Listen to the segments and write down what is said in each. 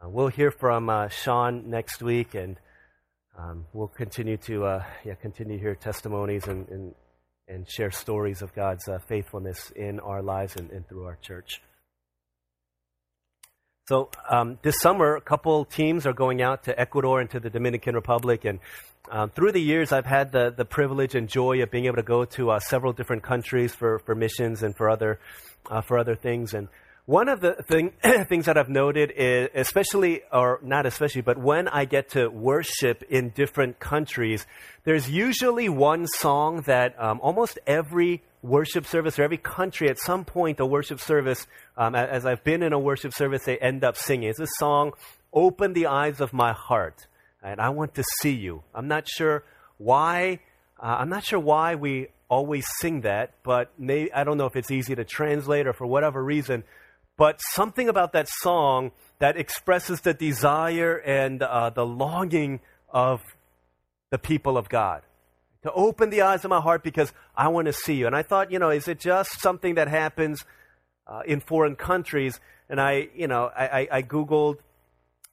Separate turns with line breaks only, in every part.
Uh, we'll hear from uh, Sean next week, and um, we'll continue to uh, yeah, continue to hear testimonies and, and, and share stories of God's uh, faithfulness in our lives and, and, through our church. So um, this summer, a couple teams are going out to Ecuador and to the Dominican Republic, and um, through the years, I've had the, the privilege and joy of being able to go to uh, several different countries for, for missions and for other uh, for other things. And one of the thing, things that I've noted is, especially, or not especially, but when I get to worship in different countries, there's usually one song that um, almost every worship service or every country at some point, a worship service, um, as I've been in a worship service, they end up singing. It's a song, Open the Eyes of My Heart. And I want to see you. I'm not sure why. Uh, I'm not sure why we always sing that, but may, I don't know if it's easy to translate or for whatever reason but something about that song that expresses the desire and uh, the longing of the people of God. To open the eyes of my heart because I want to see you. And I thought, you know, is it just something that happens uh, in foreign countries? And I, you know, I, I, I Googled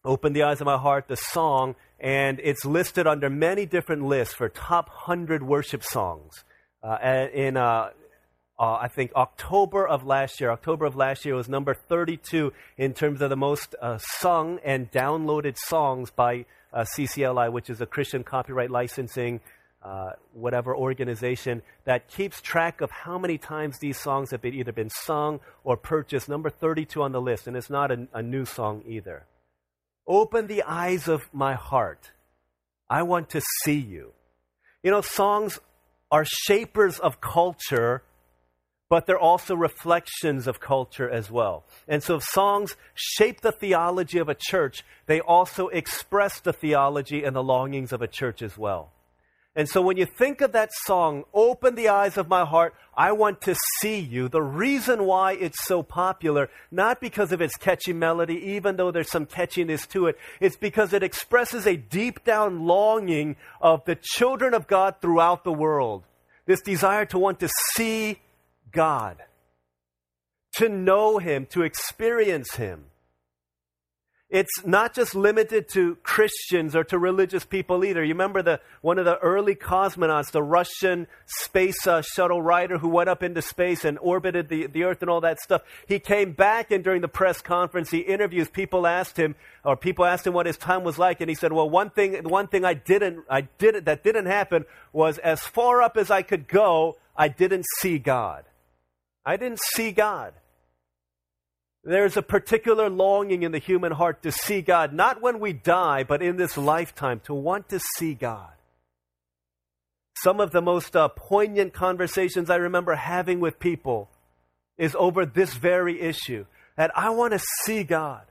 Open the Eyes of My Heart, the song, and it's listed under many different lists for top 100 worship songs. Uh, in, uh, uh, I think October of last year. October of last year was number 32 in terms of the most uh, sung and downloaded songs by uh, CCLI, which is a Christian copyright licensing, uh, whatever organization that keeps track of how many times these songs have been either been sung or purchased. Number 32 on the list, and it's not a, a new song either. Open the eyes of my heart. I want to see you. You know, songs are shapers of culture but they're also reflections of culture as well. And so if songs shape the theology of a church, they also express the theology and the longings of a church as well. And so when you think of that song, Open the Eyes of My Heart, I want to see you, the reason why it's so popular, not because of its catchy melody, even though there's some catchiness to it, it's because it expresses a deep down longing of the children of God throughout the world. This desire to want to see God, to know Him, to experience Him. It's not just limited to Christians or to religious people either. You remember the, one of the early cosmonauts, the Russian space uh, shuttle rider who went up into space and orbited the, the Earth and all that stuff. He came back and during the press conference, he interviews, people asked him, or people asked him what his time was like, and he said, well, one thing, one thing I didn't, I did, that didn't happen was as far up as I could go, I didn't see God. I didn't see God. There's a particular longing in the human heart to see God, not when we die, but in this lifetime, to want to see God. Some of the most uh, poignant conversations I remember having with people is over this very issue that I want to see God.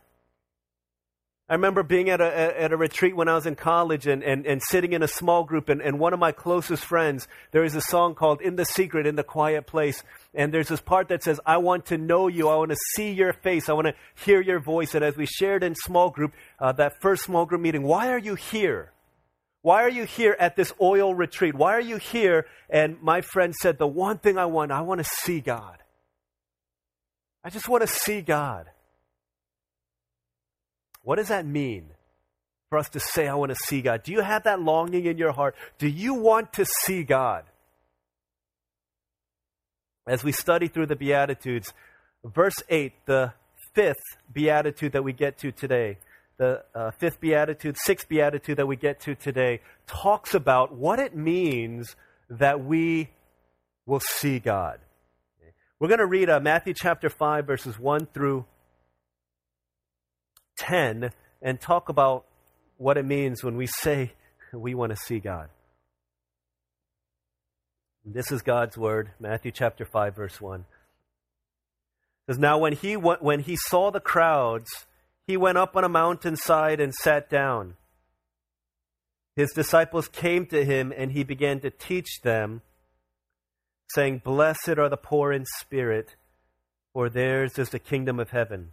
I remember being at a, at a retreat when I was in college and, and, and sitting in a small group, and, and one of my closest friends, there is a song called In the Secret, In the Quiet Place. And there's this part that says, I want to know you. I want to see your face. I want to hear your voice. And as we shared in small group, uh, that first small group meeting, why are you here? Why are you here at this oil retreat? Why are you here? And my friend said, The one thing I want, I want to see God. I just want to see God. What does that mean for us to say, I want to see God? Do you have that longing in your heart? Do you want to see God? As we study through the Beatitudes, verse 8, the fifth Beatitude that we get to today, the uh, fifth Beatitude, sixth Beatitude that we get to today, talks about what it means that we will see God. We're going to read uh, Matthew chapter 5, verses 1 through 10 and talk about what it means when we say we want to see God. This is God's word, Matthew chapter 5 verse 1. It says now when he went, when he saw the crowds, he went up on a mountainside and sat down. His disciples came to him and he began to teach them saying, "Blessed are the poor in spirit, for theirs is the kingdom of heaven."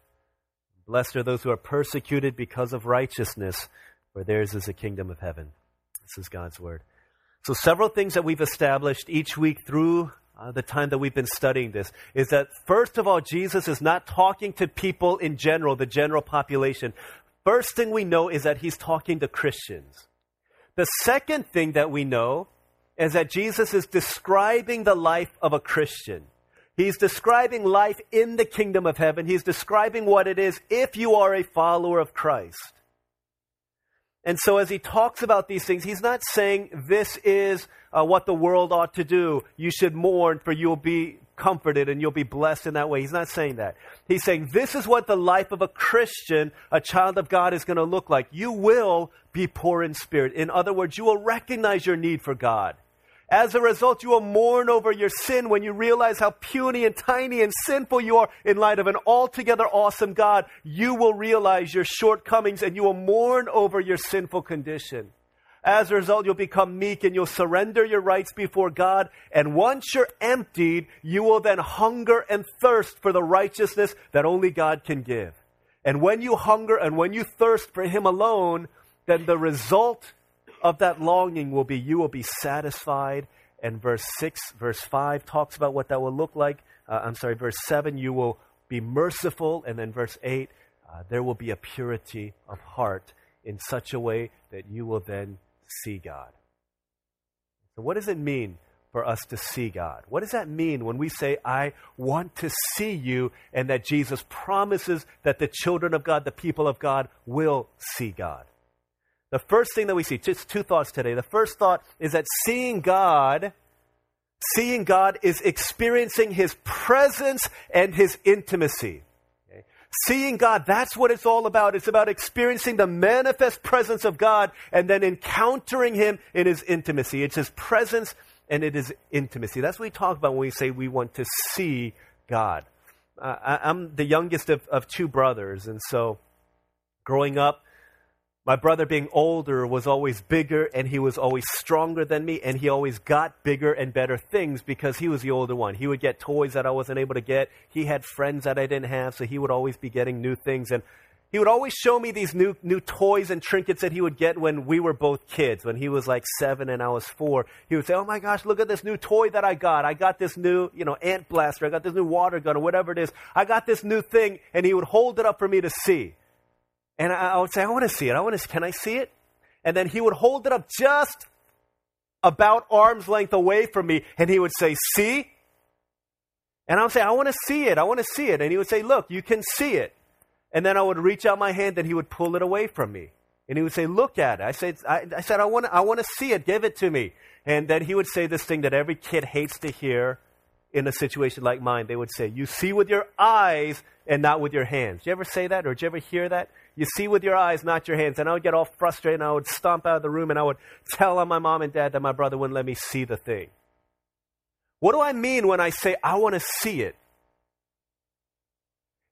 Blessed are those who are persecuted because of righteousness, for theirs is the kingdom of heaven. This is God's word. So, several things that we've established each week through uh, the time that we've been studying this is that, first of all, Jesus is not talking to people in general, the general population. First thing we know is that he's talking to Christians. The second thing that we know is that Jesus is describing the life of a Christian. He's describing life in the kingdom of heaven. He's describing what it is if you are a follower of Christ. And so, as he talks about these things, he's not saying this is uh, what the world ought to do. You should mourn, for you'll be comforted and you'll be blessed in that way. He's not saying that. He's saying this is what the life of a Christian, a child of God, is going to look like. You will be poor in spirit. In other words, you will recognize your need for God. As a result, you will mourn over your sin when you realize how puny and tiny and sinful you are in light of an altogether awesome God. You will realize your shortcomings and you will mourn over your sinful condition. As a result, you'll become meek and you'll surrender your rights before God. And once you're emptied, you will then hunger and thirst for the righteousness that only God can give. And when you hunger and when you thirst for Him alone, then the result of that longing will be you will be satisfied. And verse 6, verse 5 talks about what that will look like. Uh, I'm sorry, verse 7, you will be merciful. And then verse 8, uh, there will be a purity of heart in such a way that you will then see God. So, what does it mean for us to see God? What does that mean when we say, I want to see you, and that Jesus promises that the children of God, the people of God, will see God? The first thing that we see, just two thoughts today. The first thought is that seeing God, seeing God is experiencing His presence and His intimacy. Okay? Seeing God, that's what it's all about. It's about experiencing the manifest presence of God and then encountering Him in His intimacy. It's His presence and it is intimacy. That's what we talk about when we say we want to see God. Uh, I, am the youngest of, of two brothers, and so growing up, my brother, being older, was always bigger and he was always stronger than me, and he always got bigger and better things because he was the older one. He would get toys that I wasn't able to get. He had friends that I didn't have, so he would always be getting new things. And he would always show me these new, new toys and trinkets that he would get when we were both kids, when he was like seven and I was four. He would say, Oh my gosh, look at this new toy that I got. I got this new, you know, ant blaster. I got this new water gun or whatever it is. I got this new thing. And he would hold it up for me to see. And I, would say, I want to see it. I want to, can I see it? And then he would hold it up just about arm's length away from me, and he would say, See? And I would say, I want to see it. I want to see it. And he would say, Look, you can see it. And then I would reach out my hand, and he would pull it away from me. And he would say, Look at it. I said, I, I said, I want, I want to see it. Give it to me. And then he would say this thing that every kid hates to hear in a situation like mine. They would say, You see with your eyes and not with your hands. Did you ever say that, or did you ever hear that? You see with your eyes, not your hands. And I would get all frustrated and I would stomp out of the room and I would tell on my mom and dad that my brother wouldn't let me see the thing. What do I mean when I say I want to see it?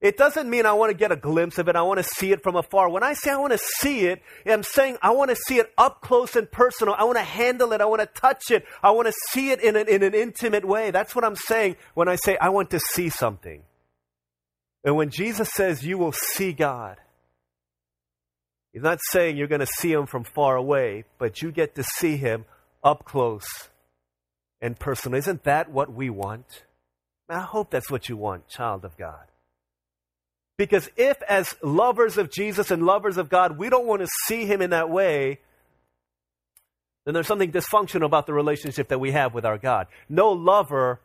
It doesn't mean I want to get a glimpse of it. I want to see it from afar. When I say I want to see it, I'm saying I want to see it up close and personal. I want to handle it. I want to touch it. I want to see it in an, in an intimate way. That's what I'm saying when I say I want to see something. And when Jesus says you will see God, He's not saying you're going to see him from far away, but you get to see him up close and personal. Isn't that what we want? I hope that's what you want, child of God. Because if, as lovers of Jesus and lovers of God, we don't want to see him in that way, then there's something dysfunctional about the relationship that we have with our God. No lover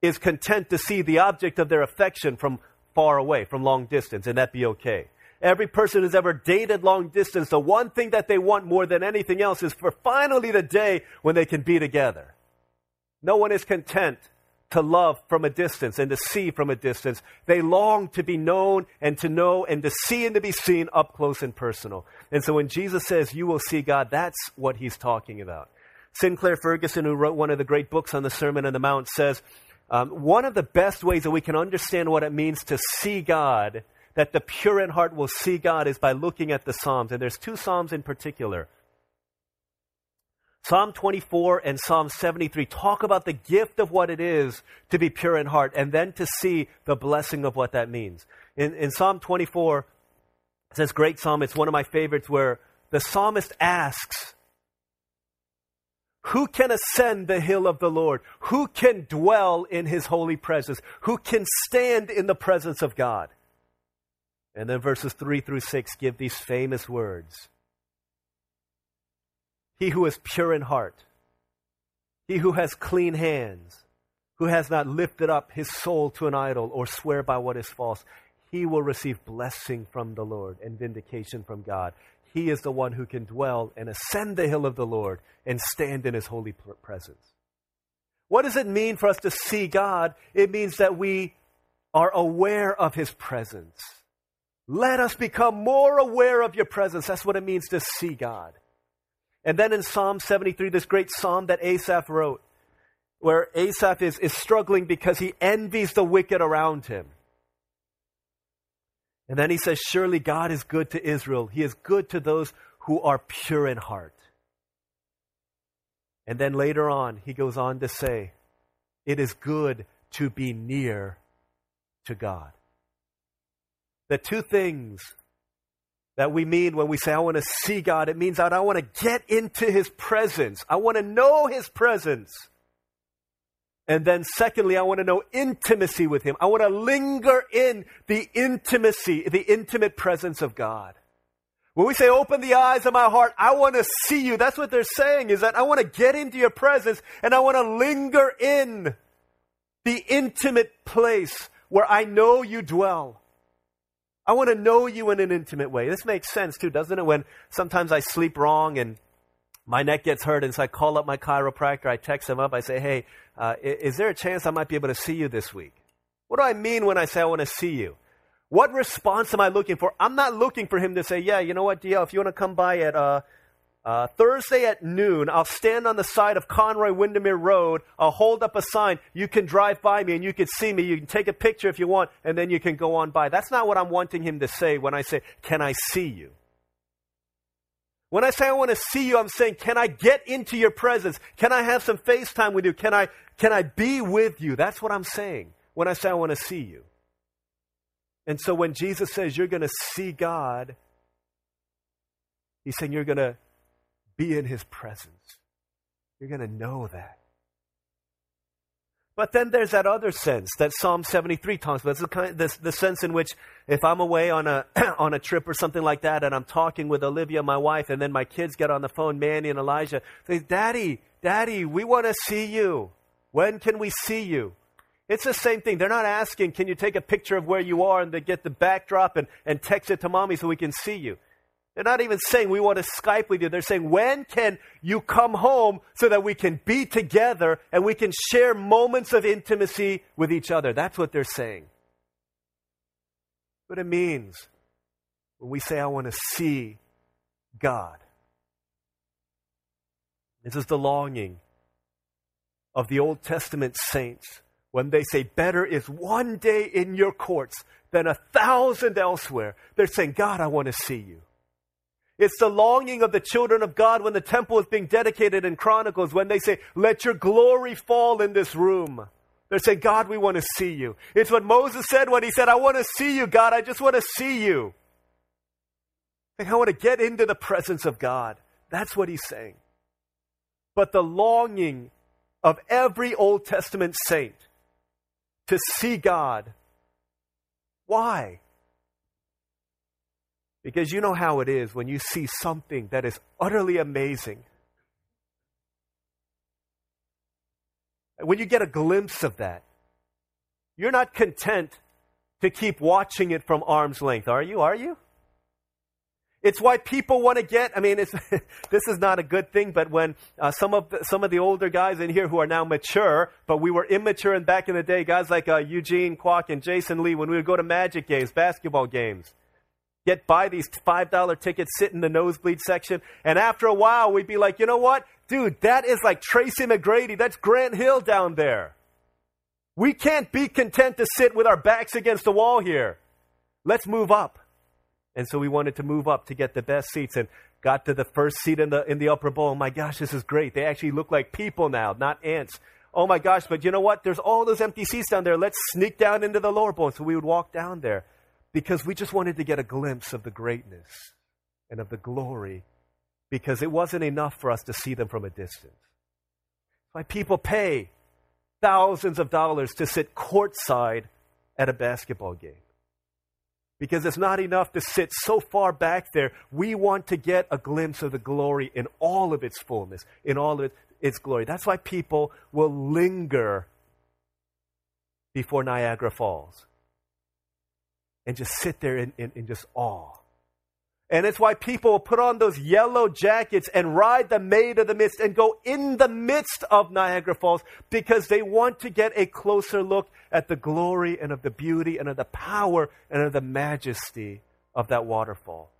is content to see the object of their affection from far away, from long distance, and that be okay. Every person who's ever dated long distance, the one thing that they want more than anything else is for finally the day when they can be together. No one is content to love from a distance and to see from a distance. They long to be known and to know and to see and to be seen up close and personal. And so when Jesus says, You will see God, that's what he's talking about. Sinclair Ferguson, who wrote one of the great books on the Sermon on the Mount, says, um, One of the best ways that we can understand what it means to see God that the pure in heart will see God is by looking at the Psalms. And there's two Psalms in particular. Psalm 24 and Psalm 73 talk about the gift of what it is to be pure in heart and then to see the blessing of what that means. In, in Psalm 24, it says, Great Psalm, it's one of my favorites where the psalmist asks, Who can ascend the hill of the Lord? Who can dwell in his holy presence? Who can stand in the presence of God? And then verses 3 through 6 give these famous words He who is pure in heart, he who has clean hands, who has not lifted up his soul to an idol or swear by what is false, he will receive blessing from the Lord and vindication from God. He is the one who can dwell and ascend the hill of the Lord and stand in his holy presence. What does it mean for us to see God? It means that we are aware of his presence. Let us become more aware of your presence. That's what it means to see God. And then in Psalm 73, this great psalm that Asaph wrote, where Asaph is, is struggling because he envies the wicked around him. And then he says, Surely God is good to Israel. He is good to those who are pure in heart. And then later on, he goes on to say, It is good to be near to God. The two things that we mean when we say, I want to see God, it means that I want to get into His presence. I want to know His presence. And then, secondly, I want to know intimacy with Him. I want to linger in the intimacy, the intimate presence of God. When we say, open the eyes of my heart, I want to see you. That's what they're saying is that I want to get into your presence and I want to linger in the intimate place where I know you dwell. I want to know you in an intimate way. This makes sense too, doesn't it? When sometimes I sleep wrong and my neck gets hurt, and so I call up my chiropractor. I text him up. I say, "Hey, uh, is there a chance I might be able to see you this week?" What do I mean when I say I want to see you? What response am I looking for? I'm not looking for him to say, "Yeah, you know what, DL, if you want to come by at uh, uh, Thursday at noon, I'll stand on the side of Conroy Windermere Road. I'll hold up a sign. You can drive by me and you can see me. You can take a picture if you want, and then you can go on by. That's not what I'm wanting him to say when I say, Can I see you? When I say I want to see you, I'm saying, can I get into your presence? Can I have some FaceTime with you? Can I, can I be with you? That's what I'm saying when I say I want to see you. And so when Jesus says you're going to see God, he's saying you're going to be in his presence. You're going to know that. But then there's that other sense that Psalm 73 talks about. It's the, kind, the, the sense in which if I'm away on a, on a trip or something like that and I'm talking with Olivia, my wife, and then my kids get on the phone, Manny and Elijah, they say, Daddy, Daddy, we want to see you. When can we see you? It's the same thing. They're not asking, can you take a picture of where you are and they get the backdrop and, and text it to mommy so we can see you? They're not even saying we want to Skype with you. They're saying, when can you come home so that we can be together and we can share moments of intimacy with each other? That's what they're saying. What it means when we say, I want to see God. This is the longing of the Old Testament saints when they say, Better is one day in your courts than a thousand elsewhere. They're saying, God, I want to see you. It's the longing of the children of God when the temple is being dedicated in Chronicles, when they say, Let your glory fall in this room. They're saying, God, we want to see you. It's what Moses said when he said, I want to see you, God. I just want to see you. I want to get into the presence of God. That's what he's saying. But the longing of every Old Testament saint to see God. Why? Because you know how it is when you see something that is utterly amazing. When you get a glimpse of that, you're not content to keep watching it from arm's length, are you? Are you? It's why people want to get. I mean, this is not a good thing. But when uh, some of the, some of the older guys in here who are now mature, but we were immature and back in the day, guys like uh, Eugene Kwok and Jason Lee, when we would go to Magic games, basketball games, get buy these $5 tickets, sit in the nosebleed section. And after a while, we'd be like, you know what? Dude, that is like Tracy McGrady. That's Grant Hill down there. We can't be content to sit with our backs against the wall here. Let's move up. And so we wanted to move up to get the best seats and got to the first seat in the, in the upper bowl. Oh my gosh, this is great. They actually look like people now, not ants. Oh my gosh, but you know what? There's all those empty seats down there. Let's sneak down into the lower bowl. So we would walk down there because we just wanted to get a glimpse of the greatness and of the glory because it wasn't enough for us to see them from a distance. Why people pay thousands of dollars to sit courtside at a basketball game. Because it's not enough to sit so far back there. We want to get a glimpse of the glory in all of its fullness, in all of its glory. That's why people will linger before Niagara Falls and just sit there in, in, in just awe and it's why people will put on those yellow jackets and ride the Maid of the Mist and go in the midst of Niagara Falls because they want to get a closer look at the glory and of the beauty and of the power and of the majesty of that waterfall.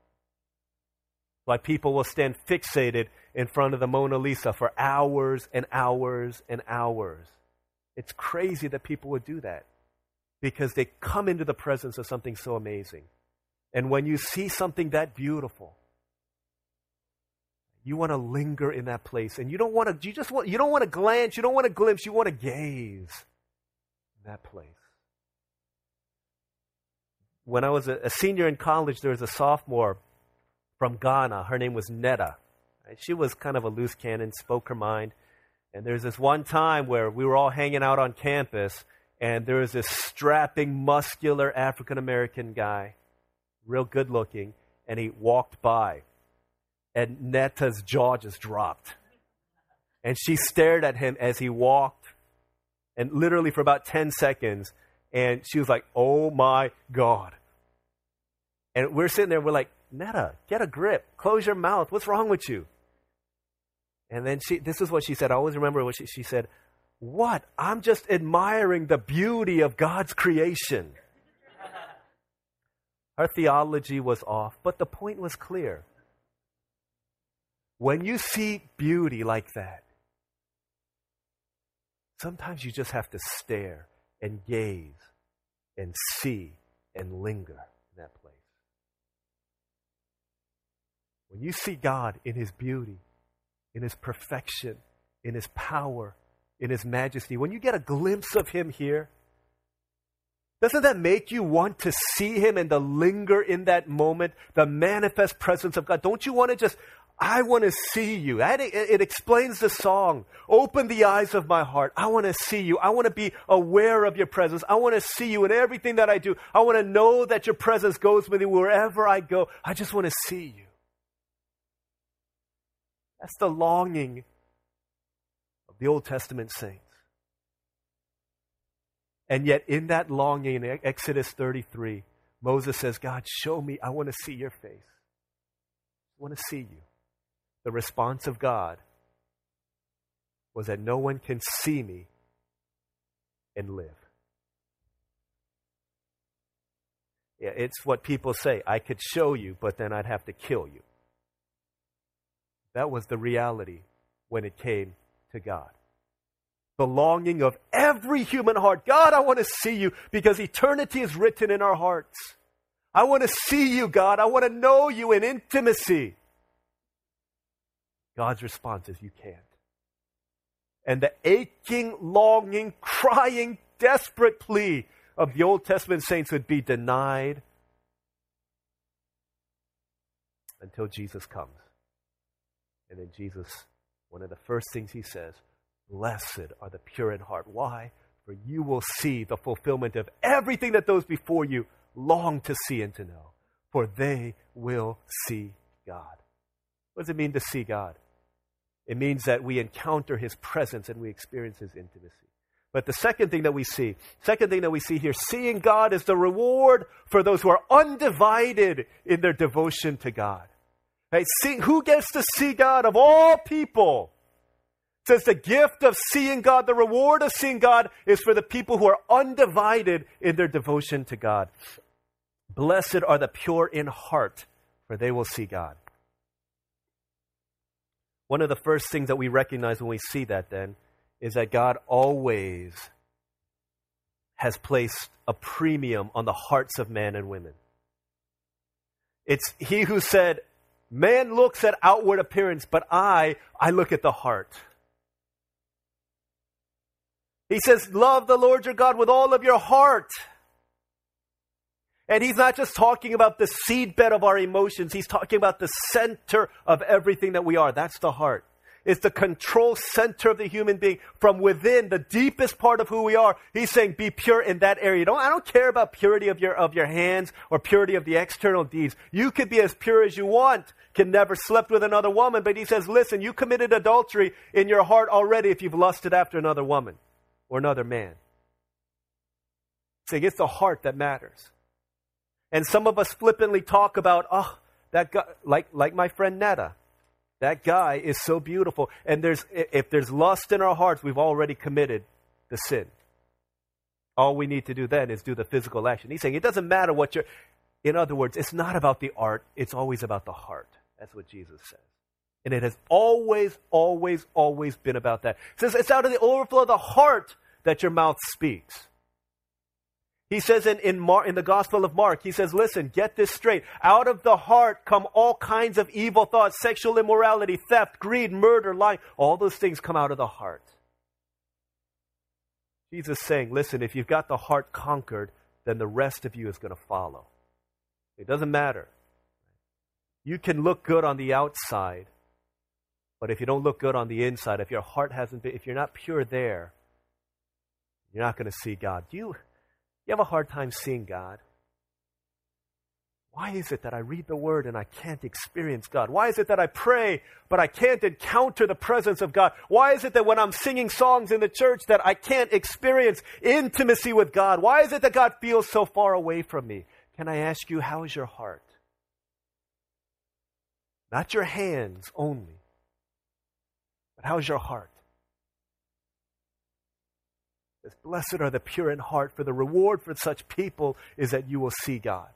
Why people will stand fixated in front of the Mona Lisa for hours and hours and hours. It's crazy that people would do that because they come into the presence of something so amazing. And when you see something that beautiful, you want to linger in that place. And you don't want to, you just want, you don't want to glance, you don't want to glimpse, you want to gaze in that place. When I was a, a senior in college, there was a sophomore from Ghana. Her name was Netta. She was kind of a loose cannon, spoke her mind. And there's this one time where we were all hanging out on campus, and there was this strapping, muscular African American guy real good looking, and he walked by. And Netta's jaw just dropped. And she stared at him as he walked, and literally for about 10 seconds, and she was like, Oh my God. And we're sitting there, we're like, Netta, get a grip. Close your mouth. What's wrong with you? And then she, this is what she said. I always remember what she, she said. What? I'm just admiring the beauty of God's creation. Her theology was off, but the point was clear. When you see beauty like that, sometimes you just have to stare and gaze and see and linger in that place. When you see God in His beauty, in His perfection, in His power, in His majesty, when you get a glimpse of Him here, doesn't that make you want to see Him and to linger in that moment, the manifest presence of God? Don't you want to just, I want to see you. It explains the song. Open the eyes of my heart. I want to see you. I want to be aware of your presence. I want to see you in everything that I do. I want to know that your presence goes with me wherever I go. I just want to see you. That's the longing the Old Testament saints. And yet, in that longing, in Exodus 33, Moses says, God, show me. I want to see your face. I want to see you. The response of God was that no one can see me and live. Yeah, it's what people say. I could show you, but then I'd have to kill you. That was the reality when it came to God the longing of every human heart. God, I want to see you because eternity is written in our hearts. I want to see you, God. I want to know you in intimacy. God's response is, You can't. And the aching, longing, crying, desperate plea of the Old Testament saints would be denied until Jesus comes. And then Jesus, one of the first things he says, Blessed are the pure in heart. Why? For you will see the fulfillment of everything that those before you long to see and to know. For they will see God. What does it mean to see God? It means that we encounter His presence and we experience His intimacy. But the second thing that we see, second thing that we see here, seeing God is the reward for those who are undivided in their devotion to God. See, who gets to see God of all people? says the gift of seeing God, the reward of seeing God is for the people who are undivided in their devotion to God. Blessed are the pure in heart, for they will see God. One of the first things that we recognize when we see that then is that God always has placed a premium on the hearts of men and women. It's he who said, Man looks at outward appearance, but I, I look at the heart. He says, Love the Lord your God with all of your heart. And he's not just talking about the seedbed of our emotions, he's talking about the center of everything that we are. That's the heart. It's the control center of the human being from within, the deepest part of who we are. He's saying, be pure in that area. Don't, I don't care about purity of your, of your hands or purity of the external deeds. You could be as pure as you want, can never slept with another woman, but he says, listen, you committed adultery in your heart already if you've lusted after another woman or another man. Saying it's the heart that matters. And some of us flippantly talk about, oh, that guy, like, like my friend Netta. That guy is so beautiful. And there's, if there's lust in our hearts, we've already committed the sin. All we need to do then is do the physical action. He's saying it doesn't matter what you're. In other words, it's not about the art, it's always about the heart. That's what Jesus says. And it has always, always, always been about that. It says it's out of the overflow of the heart that your mouth speaks. He says in, in, Mar- in, the Gospel of Mark, he says, listen, get this straight. Out of the heart come all kinds of evil thoughts, sexual immorality, theft, greed, murder, lying. All those things come out of the heart. Jesus saying, listen, if you've got the heart conquered, then the rest of you is going to follow. It doesn't matter. You can look good on the outside, but if you don't look good on the inside, if your heart hasn't been, if you're not pure there, you're not going to see God. Do you, you have a hard time seeing God? Why is it that I read the Word and I can't experience God? Why is it that I pray but I can't encounter the presence of God? Why is it that when I'm singing songs in the church that I can't experience intimacy with God? Why is it that God feels so far away from me? Can I ask you, how is your heart? Not your hands only, but how's your heart? Blessed are the pure in heart, for the reward for such people is that you will see God.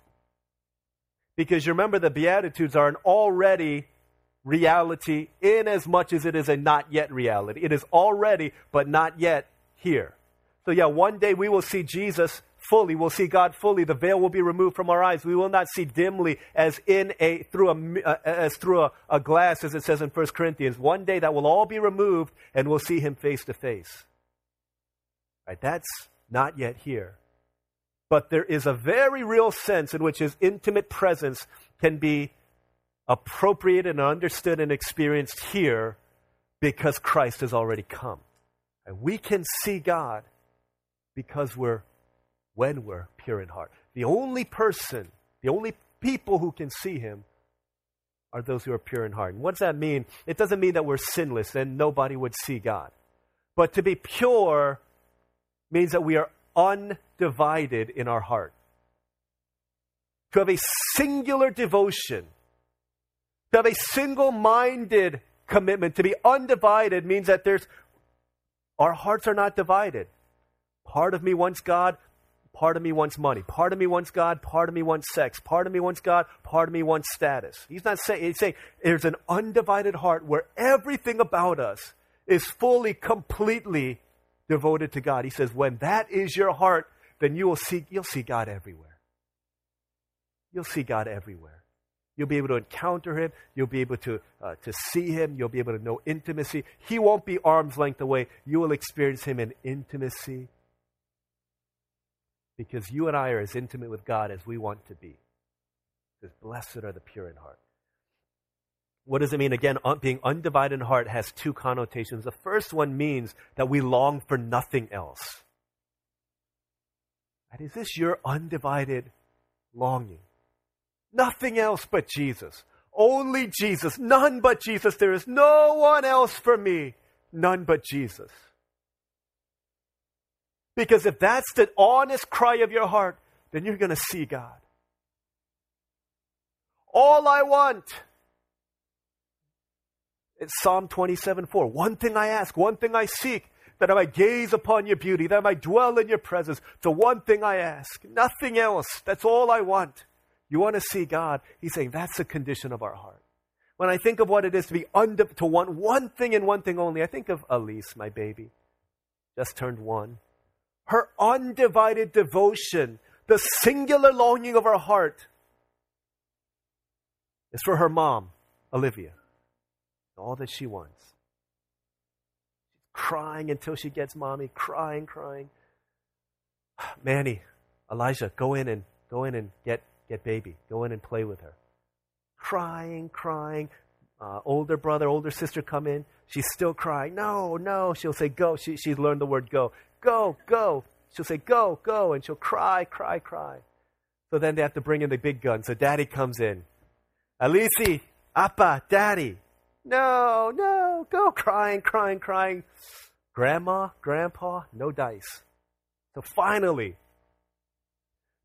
Because you remember, the Beatitudes are an already reality in as much as it is a not yet reality. It is already, but not yet here. So, yeah, one day we will see Jesus fully. We'll see God fully. The veil will be removed from our eyes. We will not see dimly as in a through a uh, as through a, a glass, as it says in 1 Corinthians. One day that will all be removed, and we'll see Him face to face. Right? That's not yet here. But there is a very real sense in which his intimate presence can be appropriate and understood and experienced here because Christ has already come. And we can see God because we're, when we're pure in heart. The only person, the only people who can see him are those who are pure in heart. And what does that mean? It doesn't mean that we're sinless and nobody would see God. But to be pure means that we are undivided in our heart. To have a singular devotion, to have a single minded commitment, to be undivided means that there's, our hearts are not divided. Part of me wants God, part of me wants money. Part of me wants God, part of me wants sex. Part of me wants God, part of me wants status. He's not saying, he's saying there's an undivided heart where everything about us is fully, completely devoted to God. He says, when that is your heart, then you will see, you'll see God everywhere. You'll see God everywhere. You'll be able to encounter Him. You'll be able to, uh, to see Him. You'll be able to know intimacy. He won't be arm's length away. You will experience Him in intimacy because you and I are as intimate with God as we want to be. Because blessed are the pure in heart. What does it mean? Again, being undivided in heart has two connotations. The first one means that we long for nothing else. And is this your undivided longing? Nothing else but Jesus. Only Jesus. None but Jesus. There is no one else for me. None but Jesus. Because if that's the honest cry of your heart, then you're going to see God. All I want it's Psalm 27 4. One thing I ask, one thing I seek, that I might gaze upon your beauty, that I might dwell in your presence. The one thing I ask, nothing else. That's all I want. You want to see God? He's saying that's the condition of our heart. When I think of what it is to be unde- to want one thing and one thing only, I think of Elise, my baby, just turned one. Her undivided devotion, the singular longing of her heart is for her mom, Olivia. All that she wants. She's crying until she gets mommy, crying, crying. Manny, Elijah, go in and go in and get get baby. Go in and play with her. Crying, crying. Uh, older brother, older sister come in. She's still crying. No, no. She'll say go. She, she's learned the word go. Go, go. She'll say go, go. And she'll cry, cry, cry. So then they have to bring in the big gun. So daddy comes in. Alici, Appa, daddy. No, no. Go crying, crying, crying. Grandma, grandpa, no dice. So finally,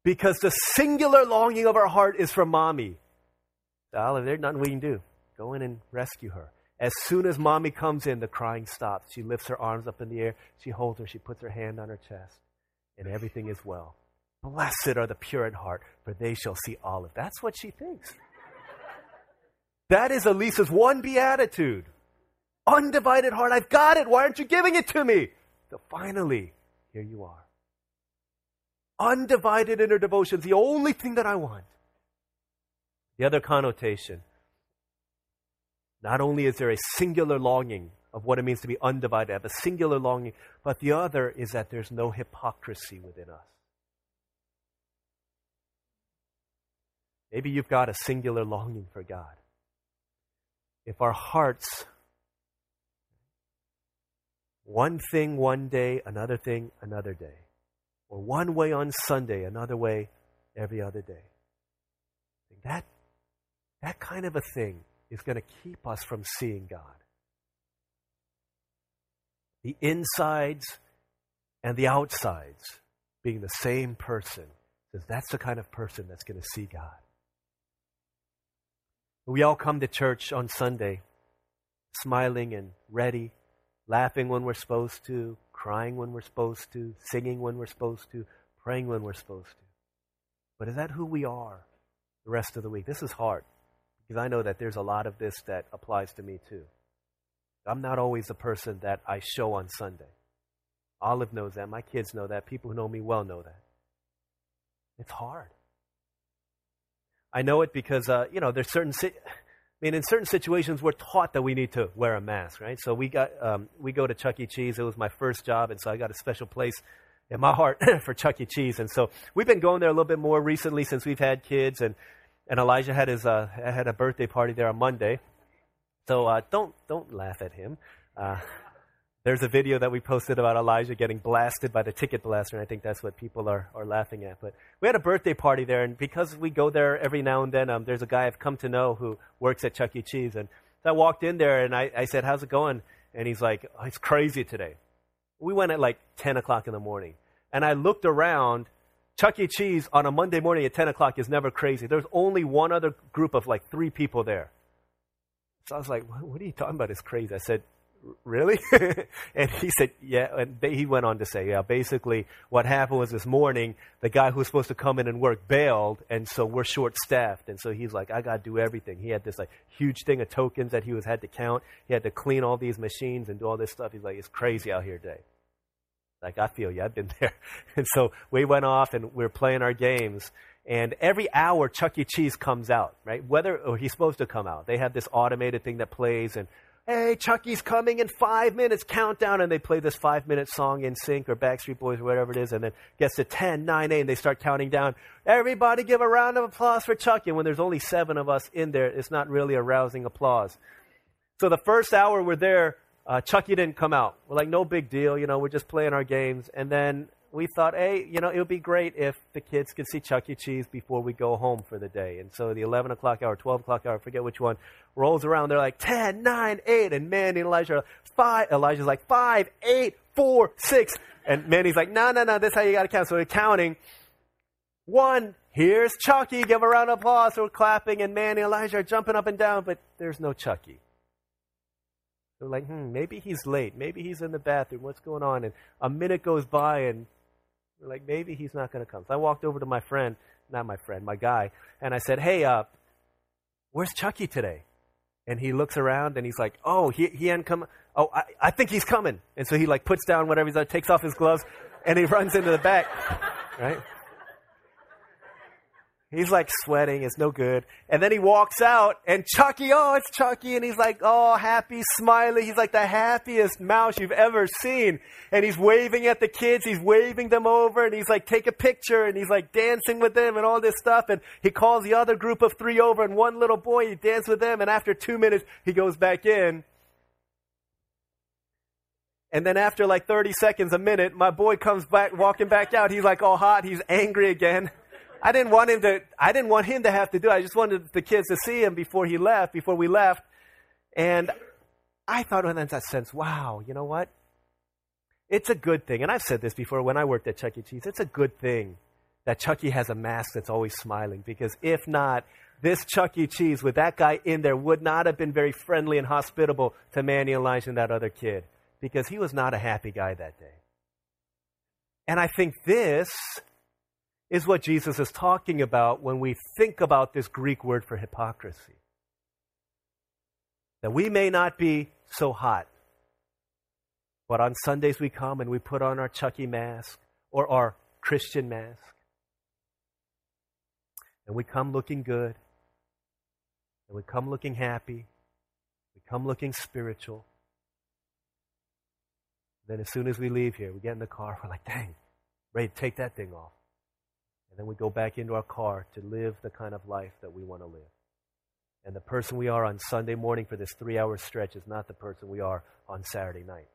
because the singular longing of our heart is for mommy. Olive, there's nothing we can do. Go in and rescue her. As soon as mommy comes in, the crying stops. She lifts her arms up in the air. She holds her. She puts her hand on her chest. And everything is well. Blessed are the pure in heart, for they shall see Olive. That's what she thinks. That is Elisa's one beatitude. Undivided heart. I've got it. Why aren't you giving it to me? So finally, here you are undivided inner devotion is the only thing that I want. The other connotation not only is there a singular longing of what it means to be undivided, have a singular longing, but the other is that there's no hypocrisy within us. Maybe you've got a singular longing for God. If our hearts, one thing one day, another thing another day, or one way on Sunday, another way every other day. That, that kind of a thing is going to keep us from seeing God. The insides and the outsides being the same person says that's the kind of person that's going to see God. We all come to church on Sunday smiling and ready, laughing when we're supposed to, crying when we're supposed to, singing when we're supposed to, praying when we're supposed to. But is that who we are the rest of the week? This is hard because I know that there's a lot of this that applies to me too. I'm not always the person that I show on Sunday. Olive knows that. My kids know that. People who know me well know that. It's hard. I know it because, uh, you know, there's certain. Si- I mean, in certain situations, we're taught that we need to wear a mask, right? So we got um, we go to Chuck E. Cheese. It was my first job, and so I got a special place in my heart for Chuck E. Cheese. And so we've been going there a little bit more recently since we've had kids, and and Elijah had his uh, had a birthday party there on Monday. So uh, don't don't laugh at him. There's a video that we posted about Elijah getting blasted by the ticket blaster, and I think that's what people are, are laughing at. But we had a birthday party there, and because we go there every now and then, um, there's a guy I've come to know who works at Chuck E. Cheese. And so I walked in there, and I, I said, How's it going? And he's like, oh, It's crazy today. We went at like 10 o'clock in the morning. And I looked around. Chuck E. Cheese on a Monday morning at 10 o'clock is never crazy. There's only one other group of like three people there. So I was like, What are you talking about? It's crazy. I said, really? and he said, yeah. And he went on to say, yeah, basically what happened was this morning, the guy who was supposed to come in and work bailed, and so we're short staffed. And so he's like, I got to do everything. He had this like huge thing of tokens that he was had to count. He had to clean all these machines and do all this stuff. He's like, it's crazy out here today. Like, I feel you. I've been there. And so we went off and we are playing our games. And every hour, Chuck E. Cheese comes out, right? Whether or he's supposed to come out. They have this automated thing that plays, and hey, Chucky's coming in five minutes, countdown, and they play this five minute song NSYNC or Backstreet Boys or whatever it is, and then gets to 10, 9, 8, and they start counting down. Everybody give a round of applause for Chucky. And when there's only seven of us in there, it's not really a rousing applause. So the first hour we're there, uh, Chucky didn't come out. We're like, no big deal, you know, we're just playing our games. And then we thought, hey, you know, it would be great if the kids could see Chuck E. Cheese before we go home for the day. And so the 11 o'clock hour, 12 o'clock hour, I forget which one, rolls around. They're like 10, 9, 8. And Manny and Elijah are 5. Elijah's like 5, 8, 4, 6. And Manny's like, no, no, no, that's how you got to count. So they're counting. One, here's Chucky. Give a round of applause. So we're clapping. And Manny and Elijah are jumping up and down, but there's no Chucky. They're like, hmm, maybe he's late. Maybe he's in the bathroom. What's going on? And a minute goes by, and we're like, maybe he's not going to come. So I walked over to my friend, not my friend, my guy, and I said, hey, uh, where's Chucky today? And he looks around and he's like, oh, he, he hadn't come. Oh, I, I think he's coming. And so he like puts down whatever he's done, takes off his gloves, and he runs into the back, right? He's like sweating. It's no good. And then he walks out, and Chucky, oh, it's Chucky. And he's like, oh, happy, smiling. He's like the happiest mouse you've ever seen. And he's waving at the kids. He's waving them over. And he's like, take a picture. And he's like dancing with them and all this stuff. And he calls the other group of three over. And one little boy, he dances with them. And after two minutes, he goes back in. And then after like 30 seconds, a minute, my boy comes back, walking back out. He's like all hot. He's angry again. I didn't want him to, I didn't want him to have to do it. I just wanted the kids to see him before he left, before we left. And I thought in that sense, wow, you know what? It's a good thing. And I've said this before when I worked at Chuck E. Cheese. It's a good thing that Chucky has a mask that's always smiling because if not, this Chuck E. Cheese with that guy in there would not have been very friendly and hospitable to Manny Elijah and that other kid because he was not a happy guy that day. And I think this is what Jesus is talking about when we think about this Greek word for hypocrisy. That we may not be so hot, but on Sundays we come and we put on our Chucky mask or our Christian mask. And we come looking good. And we come looking happy. We come looking spiritual. Then as soon as we leave here, we get in the car, we're like, dang, ready to take that thing off. And then we go back into our car to live the kind of life that we want to live. And the person we are on Sunday morning for this three hour stretch is not the person we are on Saturday night.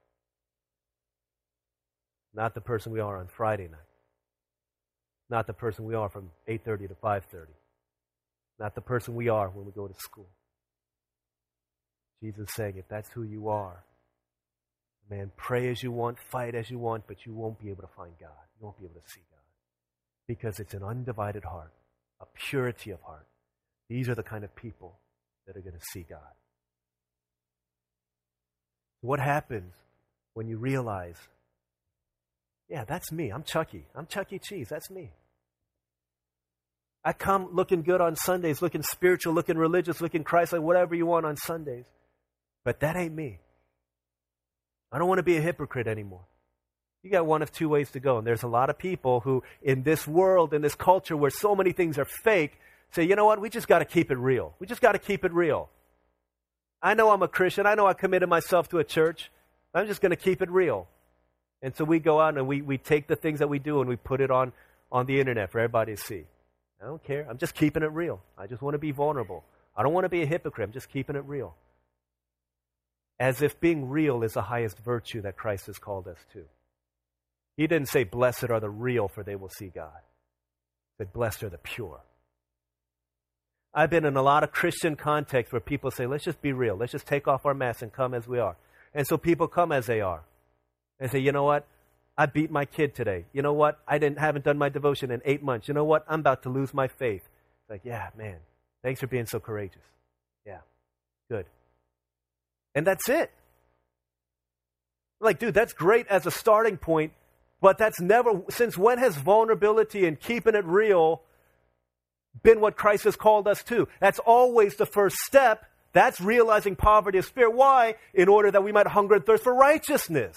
Not the person we are on Friday night. Not the person we are from 8:30 to 5:30. Not the person we are when we go to school. Jesus is saying, if that's who you are, man, pray as you want, fight as you want, but you won't be able to find God. You won't be able to see God because it's an undivided heart, a purity of heart. These are the kind of people that are going to see God. What happens when you realize, yeah, that's me. I'm Chucky. I'm Chucky Cheese. That's me. I come looking good on Sundays, looking spiritual, looking religious, looking Christ like whatever you want on Sundays. But that ain't me. I don't want to be a hypocrite anymore. You got one of two ways to go. And there's a lot of people who, in this world, in this culture where so many things are fake, say, you know what? We just got to keep it real. We just got to keep it real. I know I'm a Christian. I know I committed myself to a church. I'm just going to keep it real. And so we go out and we, we take the things that we do and we put it on, on the internet for everybody to see. I don't care. I'm just keeping it real. I just want to be vulnerable. I don't want to be a hypocrite. I'm just keeping it real. As if being real is the highest virtue that Christ has called us to. He didn't say, Blessed are the real, for they will see God. He said, Blessed are the pure. I've been in a lot of Christian contexts where people say, Let's just be real. Let's just take off our masks and come as we are. And so people come as they are. They say, You know what? I beat my kid today. You know what? I didn't, haven't done my devotion in eight months. You know what? I'm about to lose my faith. It's like, yeah, man. Thanks for being so courageous. Yeah. Good. And that's it. Like, dude, that's great as a starting point, but that's never, since when has vulnerability and keeping it real been what Christ has called us to? That's always the first step. That's realizing poverty of spirit. Why? In order that we might hunger and thirst for righteousness.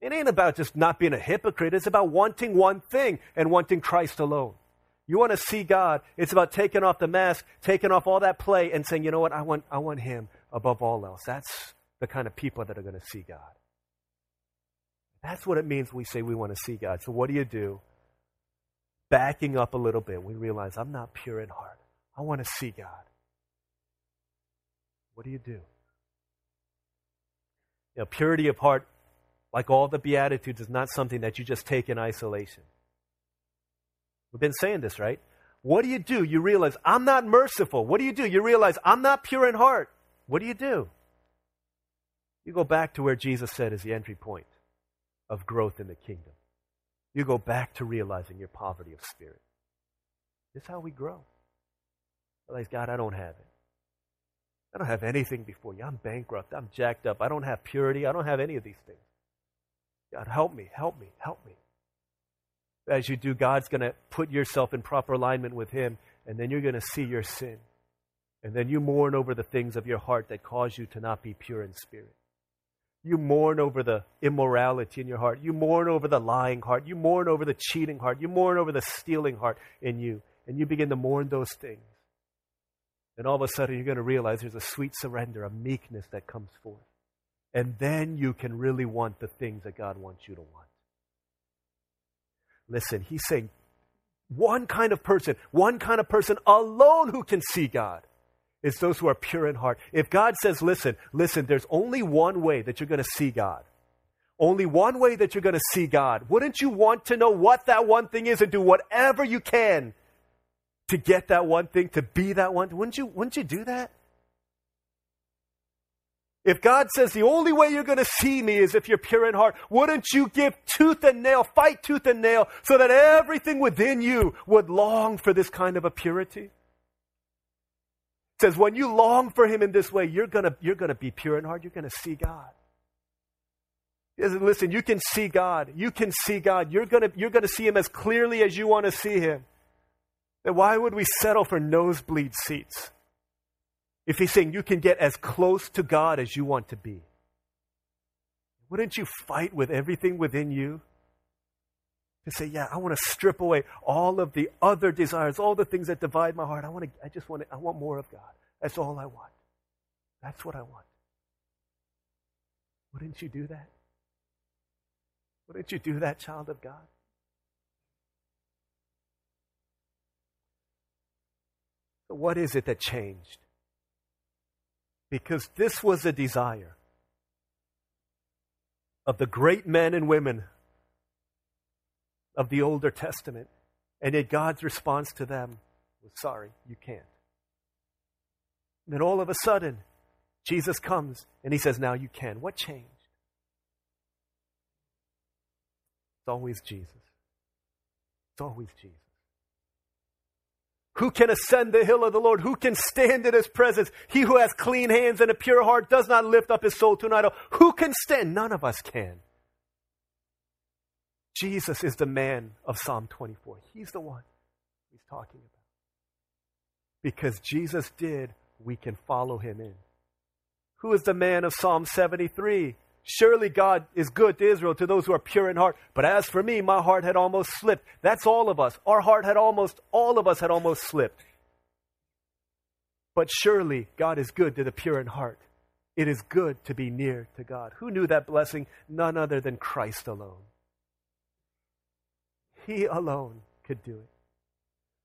It ain't about just not being a hypocrite. It's about wanting one thing and wanting Christ alone. You want to see God. It's about taking off the mask, taking off all that play, and saying, you know what? I want, I want Him above all else. That's the kind of people that are going to see God. That's what it means we say we want to see God. So, what do you do? Backing up a little bit, we realize I'm not pure in heart. I want to see God. What do you do? You know, purity of heart, like all the Beatitudes, is not something that you just take in isolation. We've been saying this, right? What do you do? You realize, I'm not merciful. What do you do? You realize, I'm not pure in heart. What do you do? You go back to where Jesus said is the entry point of growth in the kingdom. You go back to realizing your poverty of spirit. This is how we grow. Realize, God, I don't have it. I don't have anything before you. I'm bankrupt. I'm jacked up. I don't have purity. I don't have any of these things. God, help me, help me, help me. As you do, God's going to put yourself in proper alignment with Him, and then you're going to see your sin. And then you mourn over the things of your heart that cause you to not be pure in spirit. You mourn over the immorality in your heart. You mourn over the lying heart. You mourn over the cheating heart. You mourn over the stealing heart in you. and you begin to mourn those things, And all of a sudden you're going to realize there's a sweet surrender, a meekness that comes forth. And then you can really want the things that God wants you to want. Listen, he's saying one kind of person, one kind of person alone who can see God is those who are pure in heart. If God says, listen, listen, there's only one way that you're going to see God. Only one way that you're going to see God. Wouldn't you want to know what that one thing is and do whatever you can to get that one thing, to be that one? Wouldn't you, wouldn't you do that? If God says the only way you're going to see me is if you're pure in heart, wouldn't you give tooth and nail, fight tooth and nail, so that everything within you would long for this kind of a purity? Says when you long for Him in this way, you're going to, you're to be pure in heart. You're going to see God. Listen, you can see God. You can see God. You're going you're to see Him as clearly as you want to see Him. Then why would we settle for nosebleed seats? If he's saying you can get as close to God as you want to be, wouldn't you fight with everything within you? To say, yeah, I want to strip away all of the other desires, all the things that divide my heart. I want to, I just want to, I want more of God. That's all I want. That's what I want. Wouldn't you do that? Wouldn't you do that, child of God? What is it that changed? because this was a desire of the great men and women of the Older Testament. And yet God's response to them was, Sorry, you can't. And then all of a sudden, Jesus comes and he says, Now you can. What changed? It's always Jesus. It's always Jesus. Who can ascend the hill of the Lord? Who can stand in his presence? He who has clean hands and a pure heart does not lift up his soul to an idol. Who can stand? None of us can. Jesus is the man of Psalm 24. He's the one he's talking about. Because Jesus did, we can follow him in. Who is the man of Psalm 73? Surely God is good to Israel, to those who are pure in heart. But as for me, my heart had almost slipped. That's all of us. Our heart had almost, all of us had almost slipped. But surely God is good to the pure in heart. It is good to be near to God. Who knew that blessing? None other than Christ alone. He alone could do it.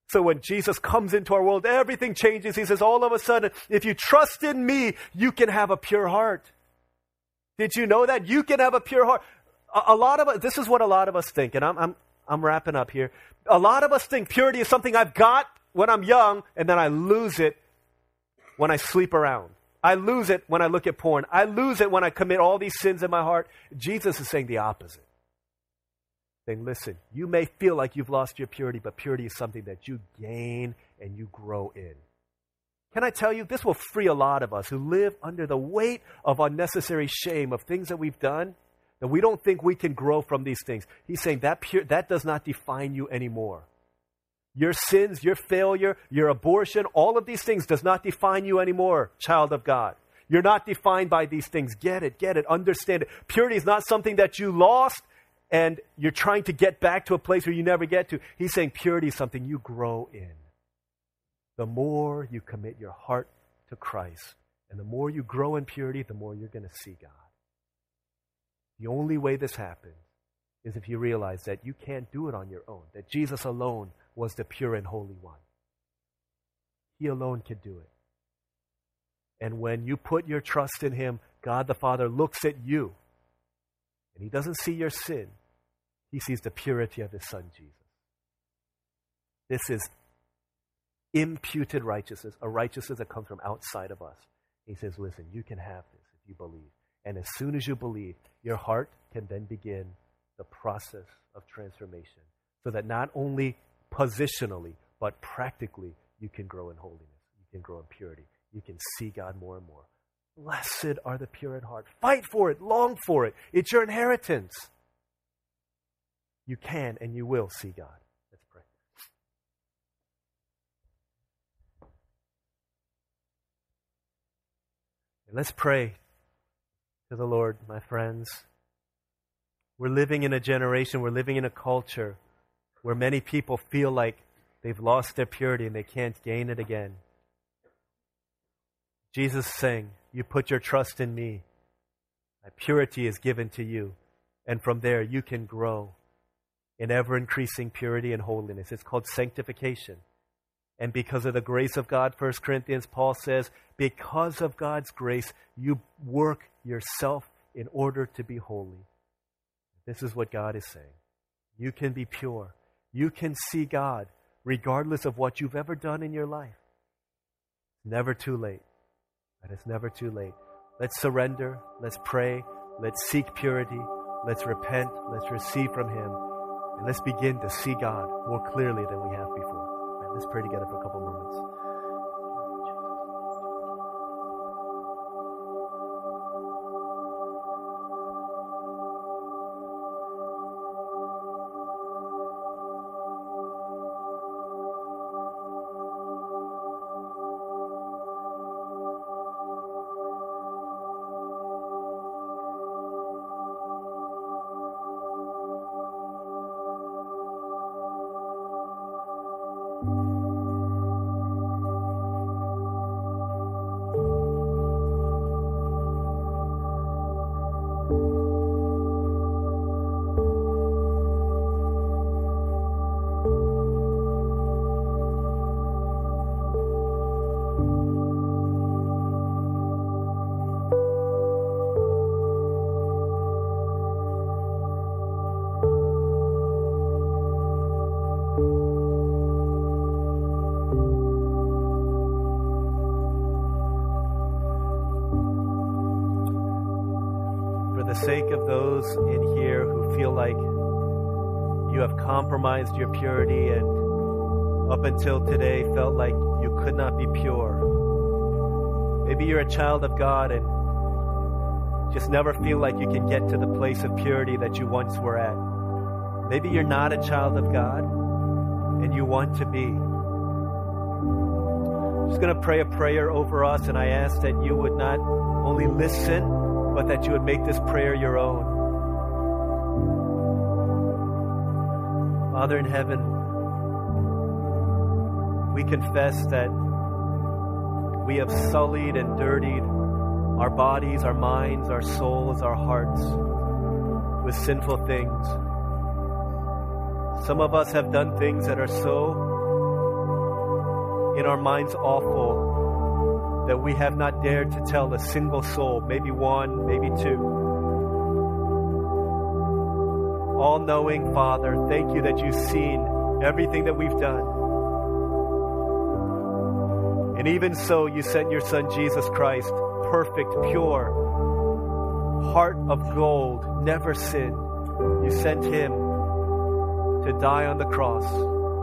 So when Jesus comes into our world, everything changes. He says, all of a sudden, if you trust in me, you can have a pure heart. Did you know that? You can have a pure heart. A, a lot of us, this is what a lot of us think, and I'm, I'm, I'm wrapping up here. A lot of us think purity is something I've got when I'm young, and then I lose it when I sleep around. I lose it when I look at porn. I lose it when I commit all these sins in my heart. Jesus is saying the opposite. Saying, listen, you may feel like you've lost your purity, but purity is something that you gain and you grow in. Can I tell you, this will free a lot of us who live under the weight of unnecessary shame of things that we've done, that we don't think we can grow from these things. He's saying that, pure, that does not define you anymore. Your sins, your failure, your abortion, all of these things does not define you anymore, child of God. You're not defined by these things. Get it, get it, understand it. Purity is not something that you lost and you're trying to get back to a place where you never get to. He's saying purity is something you grow in the more you commit your heart to Christ. And the more you grow in purity, the more you're going to see God. The only way this happens is if you realize that you can't do it on your own, that Jesus alone was the pure and holy one. He alone could do it. And when you put your trust in Him, God the Father looks at you and He doesn't see your sin, He sees the purity of His Son, Jesus. This is imputed righteousness, a righteousness that comes from outside of us. He says, listen, you can have this if you believe. And as soon as you believe, your heart can then begin the process of transformation so that not only positionally, but practically, you can grow in holiness. You can grow in purity. You can see God more and more. Blessed are the pure in heart. Fight for it, long for it. It's your inheritance. You can and you will see God. Let's pray Let's pray to the Lord, my friends. We're living in a generation, we're living in a culture where many people feel like They've lost their purity and they can't gain it again. Jesus saying, You put your trust in me. My purity is given to you. And from there, you can grow in ever increasing purity and holiness. It's called sanctification. And because of the grace of God, 1 Corinthians, Paul says, because of God's grace, you work yourself in order to be holy. This is what God is saying. You can be pure. You can see God regardless of what you've ever done in your life. Never too late. But it's never too late. Let's surrender. Let's pray. Let's seek purity. Let's repent. Let's receive from Him. And let's begin to see God more clearly than we have before. And let's pray together for a couple moments. Your purity and up until today felt like you could not be pure. Maybe you're a child of God and just never feel like you can get to the place of purity that you once were at. Maybe you're not a child of God and you want to be. I'm just going to pray a prayer over us, and I ask that you would not only listen but that you would make this prayer your own. Father in heaven, we confess that we have sullied and dirtied our bodies, our minds, our souls, our hearts with sinful things. Some of us have done things that are so in our minds awful that we have not dared to tell a single soul, maybe one, maybe two. All knowing Father, thank you that you've seen everything that we've done. And even so, you sent your Son Jesus Christ, perfect, pure, heart of gold, never sinned. You sent him to die on the cross,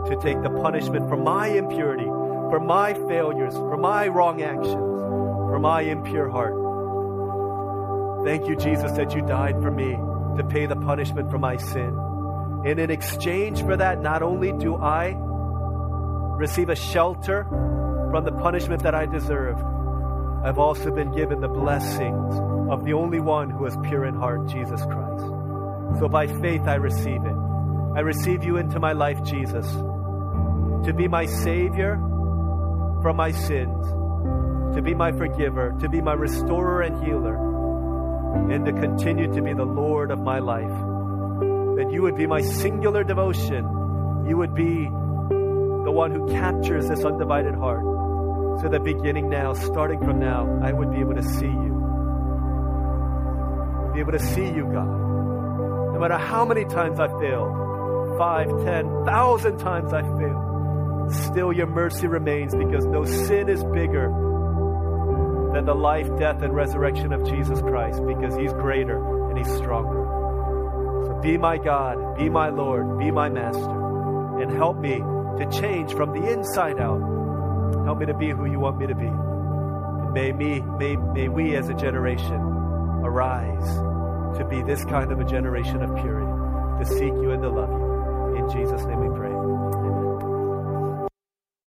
to take the punishment for my impurity for my failures, for my wrong actions, for my impure heart. Thank you, Jesus, that you died for me to pay the punishment for my sin. And in exchange for that, not only do I receive a shelter from the punishment that I deserve, I've also been given the blessings of the only one who is pure in heart, Jesus Christ. So by faith, I receive it. I receive you into my life, Jesus, to be my Savior from my sins, to be my forgiver, to be my restorer and healer, and to continue to be the Lord of my life. That you would be my singular devotion. You would be the one who captures this undivided heart. So that beginning now, starting from now, I would be able to see you. Be able to see you, God. No matter how many times I failed, five, ten, thousand times I failed still your mercy remains because no sin is bigger than the life, death, and resurrection of Jesus Christ because he's greater and he's stronger. So be my God, be my Lord, be my Master, and help me to change from the inside out. Help me to be who you want me to be. And may me, may, may we as a generation arise to be this kind of a generation of purity, to seek you and to love you. In Jesus' name we pray.